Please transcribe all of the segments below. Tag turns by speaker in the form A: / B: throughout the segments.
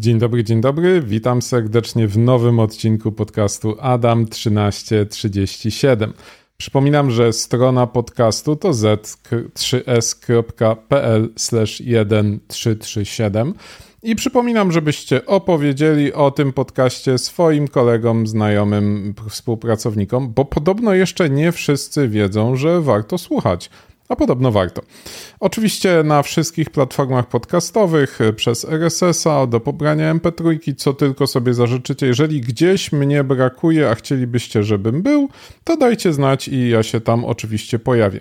A: Dzień dobry, dzień dobry. Witam serdecznie w nowym odcinku podcastu Adam 1337. Przypominam, że strona podcastu to z3s.pl/1337 i przypominam, żebyście opowiedzieli o tym podcaście swoim kolegom, znajomym, współpracownikom, bo podobno jeszcze nie wszyscy wiedzą, że warto słuchać a podobno warto. Oczywiście na wszystkich platformach podcastowych, y, przez RSS-a, do pobrania MP3, co tylko sobie zażyczycie. Jeżeli gdzieś mnie brakuje, a chcielibyście, żebym był, to dajcie znać i ja się tam oczywiście pojawię.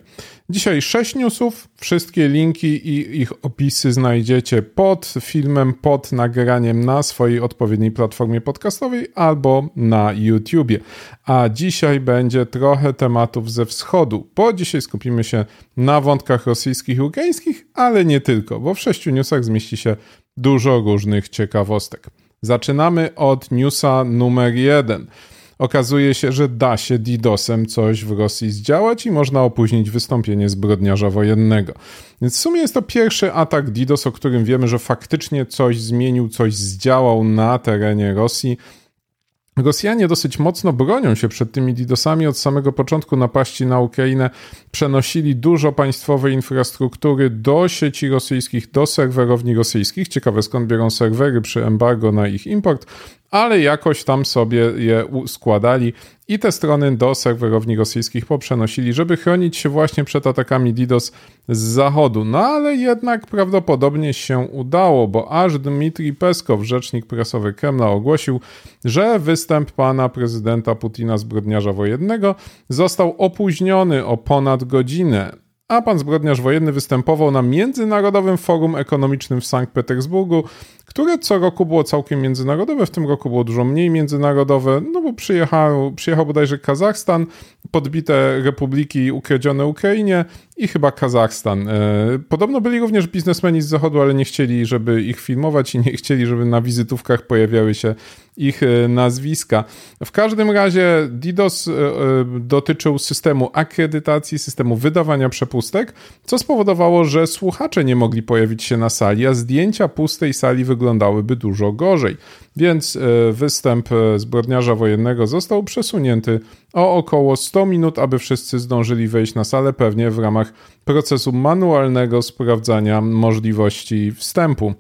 A: Dzisiaj 6 newsów, wszystkie linki i ich opisy znajdziecie pod filmem, pod nagraniem na swojej odpowiedniej platformie podcastowej albo na YouTubie. A dzisiaj będzie trochę tematów ze wschodu, bo dzisiaj skupimy się na wątkach rosyjskich i ukraińskich, ale nie tylko, bo w sześciu newsach zmieści się dużo różnych ciekawostek. Zaczynamy od newsa numer jeden. Okazuje się, że da się DDoSem coś w Rosji zdziałać i można opóźnić wystąpienie zbrodniarza wojennego. Więc w sumie jest to pierwszy atak DDoS, o którym wiemy, że faktycznie coś zmienił, coś zdziałał na terenie Rosji Rosjanie dosyć mocno bronią się przed tymi DDoSami. Od samego początku napaści na Ukrainę przenosili dużo państwowej infrastruktury do sieci rosyjskich, do serwerowni rosyjskich. Ciekawe skąd biorą serwery przy embargo na ich import ale jakoś tam sobie je składali i te strony do serwerowni rosyjskich poprzenosili, żeby chronić się właśnie przed atakami DDoS z zachodu. No ale jednak prawdopodobnie się udało, bo aż Dmitrij Peskow, rzecznik prasowy Kremla, ogłosił, że występ pana prezydenta Putina zbrodniarza wojennego został opóźniony o ponad godzinę a pan zbrodniarz wojenny występował na Międzynarodowym Forum Ekonomicznym w Sankt Petersburgu, które co roku było całkiem międzynarodowe, w tym roku było dużo mniej międzynarodowe, no bo przyjechał, przyjechał bodajże Kazachstan, podbite republiki ukradzione Ukrainie i chyba Kazachstan. E, podobno byli również biznesmeni z zachodu, ale nie chcieli, żeby ich filmować i nie chcieli, żeby na wizytówkach pojawiały się ich e, nazwiska. W każdym razie DDoS e, dotyczył systemu akredytacji, systemu wydawania przepustek, co spowodowało, że słuchacze nie mogli pojawić się na sali, a zdjęcia pustej sali wyglądałyby dużo gorzej. Więc występ zbrodniarza wojennego został przesunięty o około 100 minut, aby wszyscy zdążyli wejść na salę, pewnie w ramach procesu manualnego sprawdzania możliwości wstępu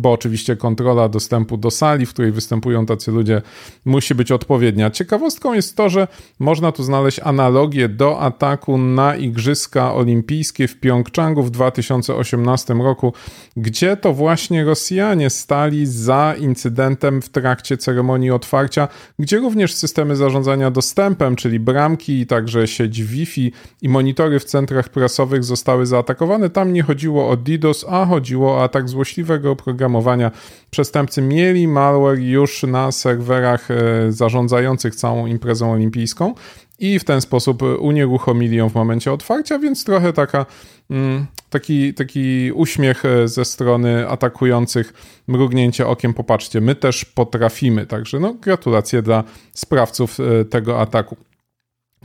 A: bo oczywiście kontrola dostępu do sali, w której występują tacy ludzie, musi być odpowiednia. Ciekawostką jest to, że można tu znaleźć analogię do ataku na Igrzyska Olimpijskie w Pjongczangu w 2018 roku, gdzie to właśnie Rosjanie stali za incydentem w trakcie ceremonii otwarcia, gdzie również systemy zarządzania dostępem, czyli bramki i także sieć Wi-Fi i monitory w centrach prasowych zostały zaatakowane. Tam nie chodziło o DDoS, a chodziło o atak złośliwego programu programowania przestępcy mieli malware już na serwerach e, zarządzających całą imprezą olimpijską i w ten sposób unieruchomili ją w momencie otwarcia, więc trochę taka, mm, taki, taki uśmiech e, ze strony atakujących, mrugnięcie okiem, popatrzcie, my też potrafimy. Także no, gratulacje dla sprawców e, tego ataku.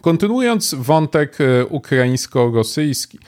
A: Kontynuując wątek ukraińsko-rosyjski.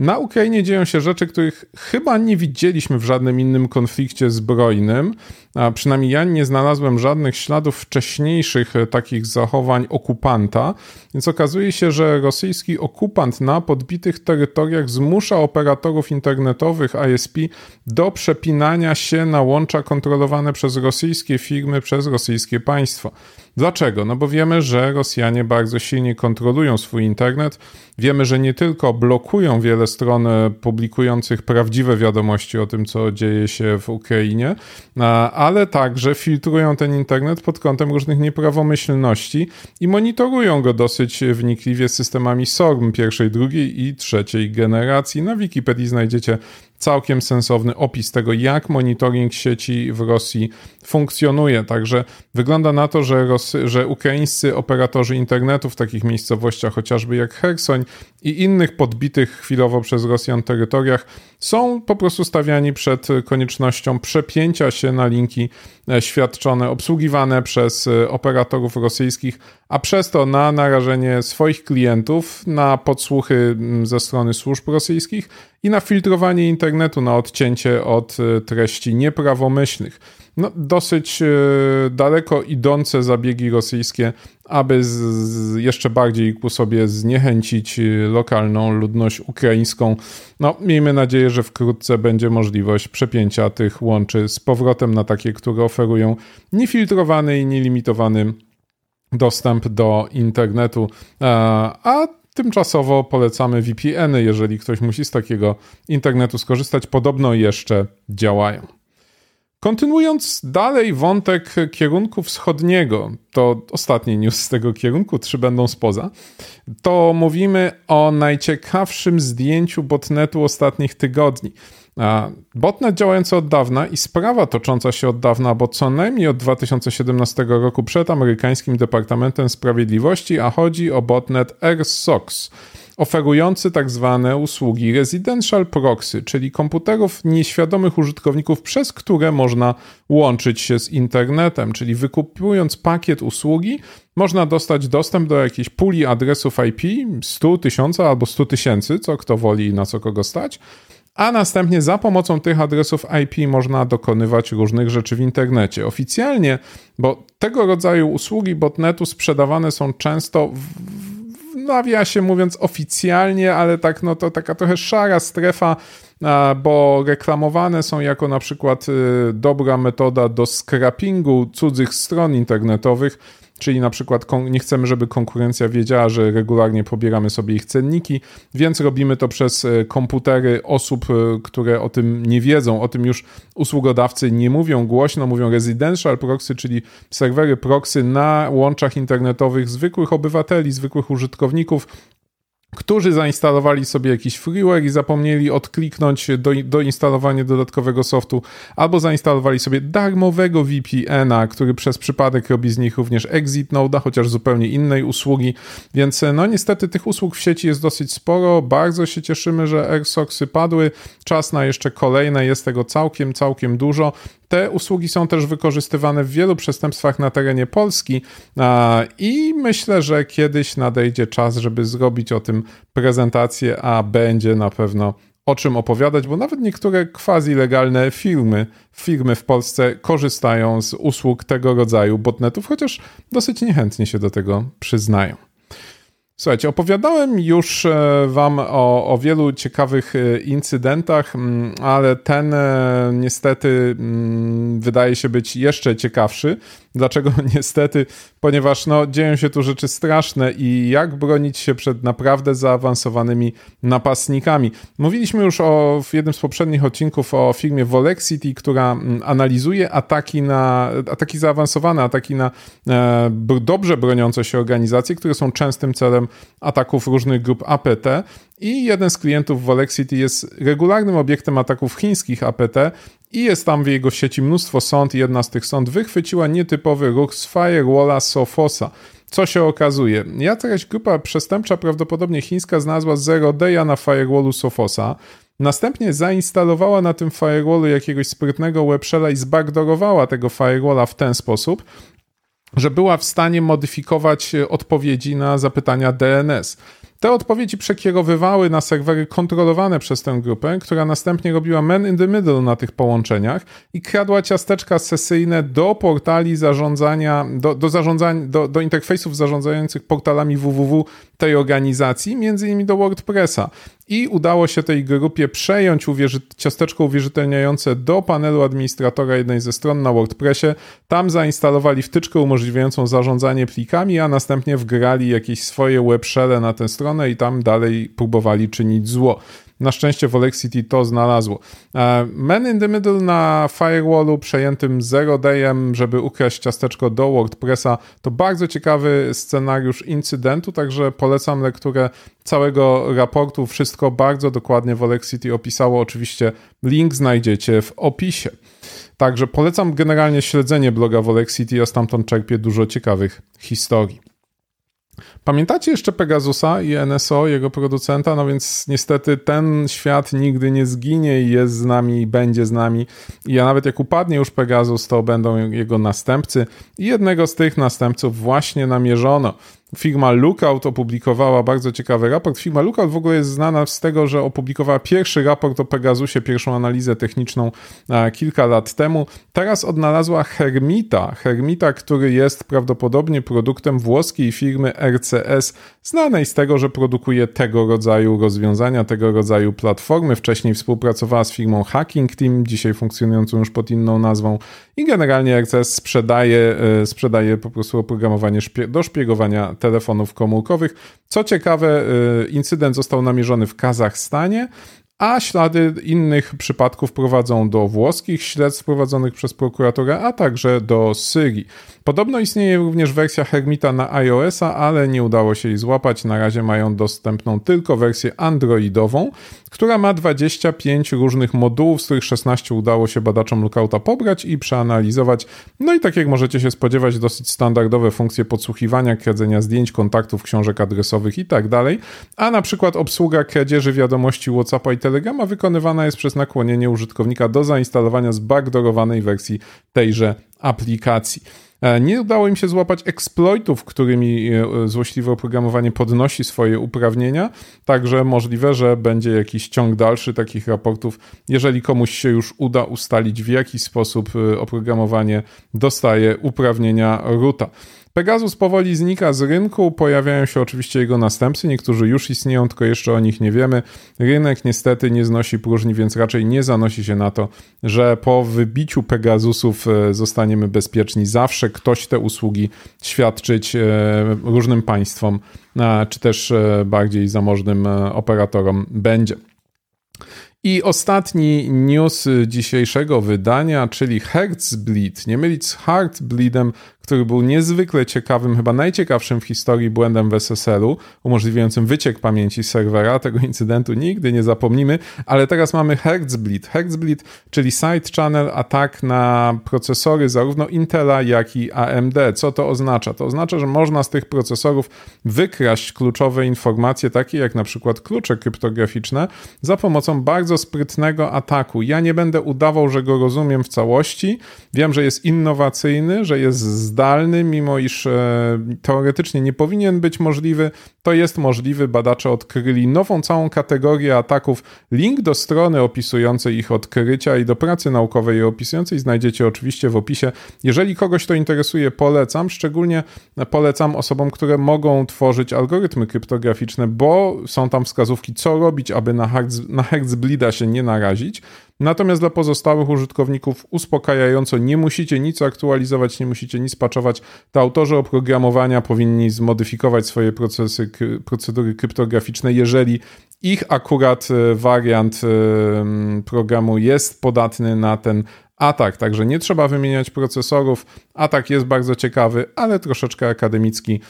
A: Na Ukrainie dzieją się rzeczy, których chyba nie widzieliśmy w żadnym innym konflikcie zbrojnym, a przynajmniej ja nie znalazłem żadnych śladów wcześniejszych e, takich zachowań okupanta, więc okazuje się, że rosyjski okupant na podbitych terytoriach zmusza operatorów internetowych ISP do przepinania się na łącza kontrolowane przez rosyjskie firmy, przez rosyjskie państwo. Dlaczego? No bo wiemy, że Rosjanie bardzo silnie kontrolują swój internet. Wiemy, że nie tylko blokują wiele stron e, publikujących prawdziwe wiadomości o tym, co dzieje się w Ukrainie, ale także filtrują ten internet pod kątem różnych nieprawomyślności i monitorują go dosyć wnikliwie systemami SORM pierwszej, drugiej i trzeciej generacji. Na Wikipedii znajdziecie całkiem sensowny opis tego, jak monitoring sieci w Rosji funkcjonuje. Także wygląda na to, że, Ros że ukraińscy operatorzy internetu w takich miejscowościach, chociażby jak Hersoń i innych podbitych chwilowo przez Rosjan terytoriach, są po prostu stawiani przed koniecznością przepięcia się na linki e, świadczone, obsługiwane przez e, operatorów rosyjskich, a przez to na narażenie swoich klientów na podsłuchy ze strony służb rosyjskich i na filtrowanie internetu, na odcięcie od e, treści nieprawomyślnych. No, dosyć e, daleko idące zabiegi rosyjskie, aby z, jeszcze bardziej ku sobie zniechęcić e, lokalną ludność ukraińską. No, miejmy nadzieję, że wkrótce będzie możliwość przepięcia tych łączy z powrotem na takie, które oferują niefiltrowany i nielimitowany dostęp do internetu, a Tymczasowo polecamy VPN-y, jeżeli ktoś musi z takiego internetu skorzystać. Podobno jeszcze działają. Kontynuując dalej wątek kierunku wschodniego, to ostatni news z tego kierunku, trzy będą spoza, to mówimy o najciekawszym zdjęciu botnetu ostatnich tygodni. Botnet działający od dawna i sprawa tocząca się od dawna, bo co najmniej od 2017 roku przed amerykańskim Departamentem Sprawiedliwości, a chodzi o botnet AirSox, oferujący tak zwane usługi residential proxy, czyli komputerów nieświadomych użytkowników, przez które można łączyć się z internetem, czyli wykupując pakiet usługi, można dostać dostęp do jakiejś puli adresów IP 100 tysiąca albo 100 tysięcy, co kto woli i na co kogo stać a następnie za pomocą tych adresów IP można dokonywać różnych rzeczy w internecie. Oficjalnie, bo tego rodzaju usługi botnetu sprzedawane są często w, mówiąc oficjalnie, ale tak no to taka trochę szara strefa, bo reklamowane są jako na przykład y, dobra metoda do scrappingu cudzych stron internetowych, Czyli na przykład nie chcemy, żeby konkurencja wiedziała, że regularnie pobieramy sobie ich cenniki, więc robimy to przez e, komputery osób, e, które o tym nie wiedzą. O tym już usługodawcy nie mówią głośno, mówią residential proxy, czyli serwery proxy na łączach internetowych zwykłych obywateli, zwykłych użytkowników, którzy zainstalowali sobie jakiś freeware i zapomnieli odkliknąć do, do instalowania dodatkowego softu, albo zainstalowali sobie darmowego VPN-a, który przez przypadek robi z nich również exit node, chociaż zupełnie innej usługi. Więc no niestety tych usług w sieci jest dosyć sporo. Bardzo się cieszymy, że AirSoxy padły. Czas na jeszcze kolejne, jest tego całkiem, całkiem dużo. Te usługi są też wykorzystywane w wielu przestępstwach na terenie Polski i myślę, że kiedyś nadejdzie czas, żeby zrobić o tym prezentację, a będzie na pewno o czym opowiadać, bo nawet niektóre quasi legalne firmy, firmy w Polsce korzystają z usług tego rodzaju botnetów, chociaż dosyć niechętnie się do tego przyznają. Słuchajcie, opowiadałem już e, Wam o, o, wielu ciekawych e, incydentach, mm, ale ten e, niestety mm, wydaje się być jeszcze ciekawszy. Dlaczego niestety? Ponieważ no, dzieją się tu rzeczy straszne i jak bronić się przed naprawdę zaawansowanymi napastnikami. Mówiliśmy już o, w jednym z poprzednich odcinków o firmie Volexity, która mm, analizuje ataki na, ataki zaawansowane, ataki na e, dobrze broniące się organizacje, które są częstym celem ataków różnych grup APT i jeden z klientów Volexity jest regularnym obiektem ataków chińskich APT i jest tam w jego sieci mnóstwo sąd. Jedna z tych sąd wychwyciła nietypowy ruch z firewalla Sophosa. Co się okazuje? Jakaś grupa przestępcza, prawdopodobnie chińska, znalazła zero day'a na firewallu Sophosa. Następnie zainstalowała na tym firewallu jakiegoś sprytnego webshella i zbackdoorowała tego firewalla w ten sposób, że była w stanie modyfikować odpowiedzi na zapytania DNS. Te odpowiedzi przekierowywały na serwery kontrolowane przez tę grupę, która następnie robiła man in the middle na tych połączeniach i kradła ciasteczka sesyjne do portali zarządzania, do, do, zarządzania, do, do interfejsów zarządzających portalami www tej organizacji, między innymi do WordPressa. I udało się tej grupie przejąć uwierzy ciasteczko uwierzytelniające do panelu administratora jednej ze stron na WordPressie. Tam zainstalowali wtyczkę umożliwiającą zarządzanie plikami, a następnie wgrali jakieś swoje webshelle na tę stronę i tam dalej próbowali czynić zło. Na szczęście Volexity to znalazło. E, Man in the Middle na firewallu przejętym zero dayem, żeby ukraść ciasteczko do WordPressa, to bardzo ciekawy scenariusz incydentu, także polecam lekturę całego raportu. Wszystko bardzo dokładnie Volexity opisało. Oczywiście link znajdziecie w opisie. Także polecam generalnie śledzenie bloga Volexity, ja stamtąd czerpię dużo ciekawych historii. Pamiętacie jeszcze Pegasusa i NSO, jego producenta? No więc niestety ten świat nigdy nie zginie i jest z nami i będzie z nami. I ja nawet jak upadnie już Pegasus, to będą jego następcy. I jednego z tych następców właśnie namierzono. Firma Lookout opublikowała bardzo ciekawy raport. Firma Lookout w ogóle jest znana z tego, że opublikowała pierwszy raport o Pegasusie, pierwszą analizę techniczną e, kilka lat temu. Teraz odnalazła Hermita. Hermita, który jest prawdopodobnie produktem włoskiej firmy RCS, znanej z tego, że produkuje tego rodzaju rozwiązania, tego rodzaju platformy. Wcześniej współpracowała z firmą Hacking Team, dzisiaj funkcjonującą już pod inną nazwą i generalnie RCS sprzedaje, e, sprzedaje po prostu oprogramowanie do szpiegowania telefonów komórkowych. Co ciekawe, e, incydent został namierzony w Kazachstanie, a ślady innych przypadków prowadzą do włoskich śledztw prowadzonych przez prokuratora, a także do Syrii. Podobno istnieje również wersja Hermita na iOS-a, ale nie udało się jej złapać. Na razie mają dostępną tylko wersję Androidową, która ma 25 różnych modułów, z których 16 udało się badaczom Lookouta pobrać i przeanalizować. No i tak jak możecie się spodziewać, dosyć standardowe funkcje podsłuchiwania, kradzenia zdjęć, kontaktów, książek adresowych i tak. A na przykład obsługa kradzieży wiadomości WhatsAppa i wykonywana jest przez nakłonienie użytkownika do zainstalowania zbackdoorowanej wersji tejże aplikacji. E, nie udało im się złapać exploitów, którymi e, złośliwe oprogramowanie podnosi swoje uprawnienia, także możliwe, że będzie jakiś ciąg dalszy takich raportów, jeżeli komuś się już uda ustalić, w jaki sposób e, oprogramowanie dostaje uprawnienia roota. Pegasus powoli znika z rynku, pojawiają się oczywiście jego następcy, niektórzy już istnieją, tylko jeszcze o nich nie wiemy. Rynek niestety nie znosi próżni, więc raczej nie zanosi się na to, że po wybiciu Pegasusów e, zostaniemy bezpieczni. Zawsze ktoś te usługi świadczyć e, różnym państwom, czy też e, bardziej zamożnym operatorom będzie. I ostatni news dzisiejszego wydania, czyli Heartsbleed. Nie mylić z Heartbleedem, który był niezwykle ciekawym, chyba najciekawszym w historii błędem w SSL-u, umożliwiającym wyciek pamięci serwera. Tego incydentu nigdy nie zapomnimy, ale teraz mamy Heartsbleed. Heartsbleed, czyli side channel atak na procesory zarówno Intela, jak i AMD. Co to oznacza? To oznacza, że można z tych procesorów wykraść kluczowe informacje, takie jak na przykład klucze kryptograficzne, za pomocą bardzo sprytnego ataku. Ja nie będę udawał, że go rozumiem w całości. Wiem, że jest innowacyjny, że jest zdalny, mimo iż e, teoretycznie nie powinien być możliwy, to jest możliwy. Badacze odkryli nową całą kategorię ataków. Link do strony opisującej ich odkrycia i do pracy naukowej opisującej znajdziecie oczywiście w opisie. Jeżeli kogoś to interesuje, polecam. Szczególnie polecam osobom, które mogą tworzyć algorytmy kryptograficzne, bo są tam wskazówki, co robić, aby na Hertzblida się nie narazić. Natomiast dla pozostałych użytkowników uspokajająco nie musicie nic aktualizować, nie musicie nic patchować. To autorzy oprogramowania powinni zmodyfikować swoje procesy, procedury kryptograficzne, jeżeli ich akurat e, wariant e, programu jest podatny na ten atak, także nie trzeba wymieniać procesorów. Atak jest bardzo ciekawy, ale troszeczkę akademicki,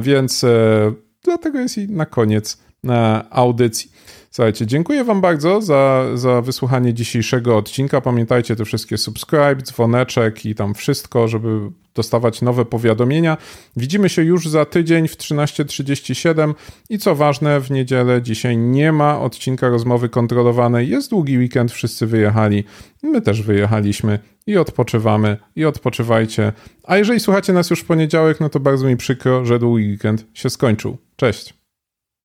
A: więc e, dlatego jest i na koniec audycji. Słuchajcie, dziękuję Wam bardzo za, za wysłuchanie dzisiejszego odcinka. Pamiętajcie te wszystkie subscribe, dzwoneczek i tam wszystko, żeby dostawać nowe powiadomienia. Widzimy się już za tydzień w 13.37 i co ważne, w niedzielę dzisiaj nie ma odcinka rozmowy kontrolowanej. Jest długi weekend, wszyscy wyjechali. My też wyjechaliśmy i odpoczywamy i odpoczywajcie. A jeżeli słuchacie nas już w poniedziałek, no to bardzo mi przykro, że długi weekend się skończył. Cześć.